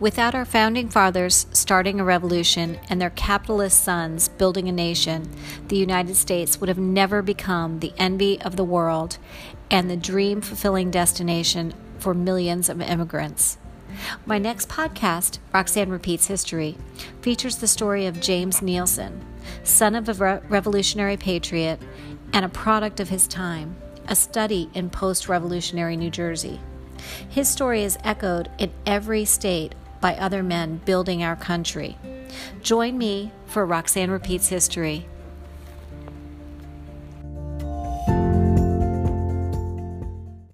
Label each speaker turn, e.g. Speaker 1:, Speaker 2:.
Speaker 1: Without our founding fathers starting a revolution and their capitalist sons building a nation, the United States would have never become the envy of the world and the dream fulfilling destination for millions of immigrants. My next podcast, Roxanne Repeats History, features the story of James Nielsen, son of a re- revolutionary patriot and a product of his time, a study in post revolutionary New Jersey. His story is echoed in every state by other men building our country. Join me for Roxanne Repeats History.